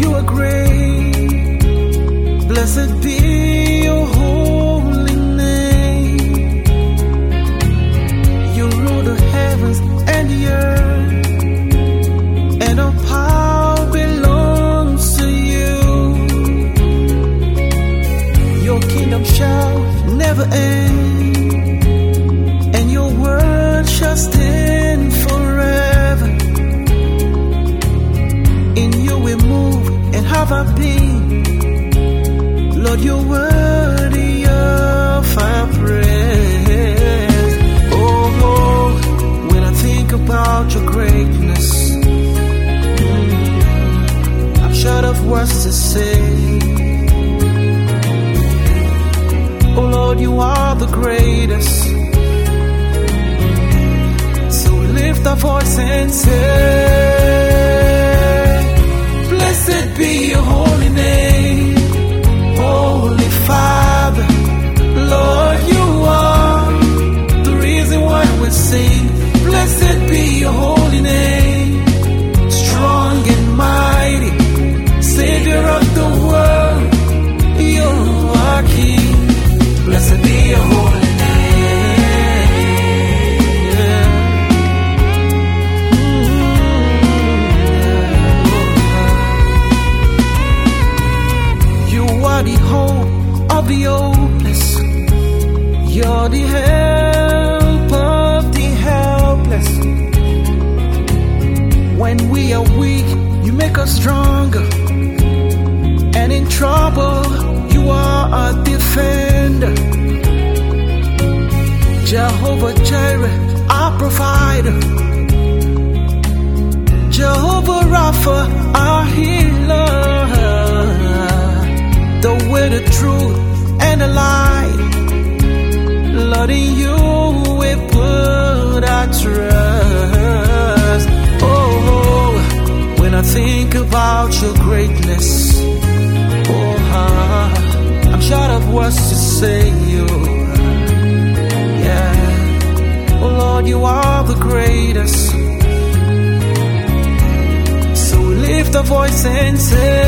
you are great. Blessed be your holy name. You rule the heavens and the earth, and all power belongs to you. Your kingdom shall never end. Lord, you are the greatest. So lift our voice and say. for our healer, the way, the truth, and the light. Lord, in you we put our trust. Oh, when I think about your greatness, oh, ah, I'm short of words to say you. Yeah, oh Lord, you are the greatest. lift a voice and say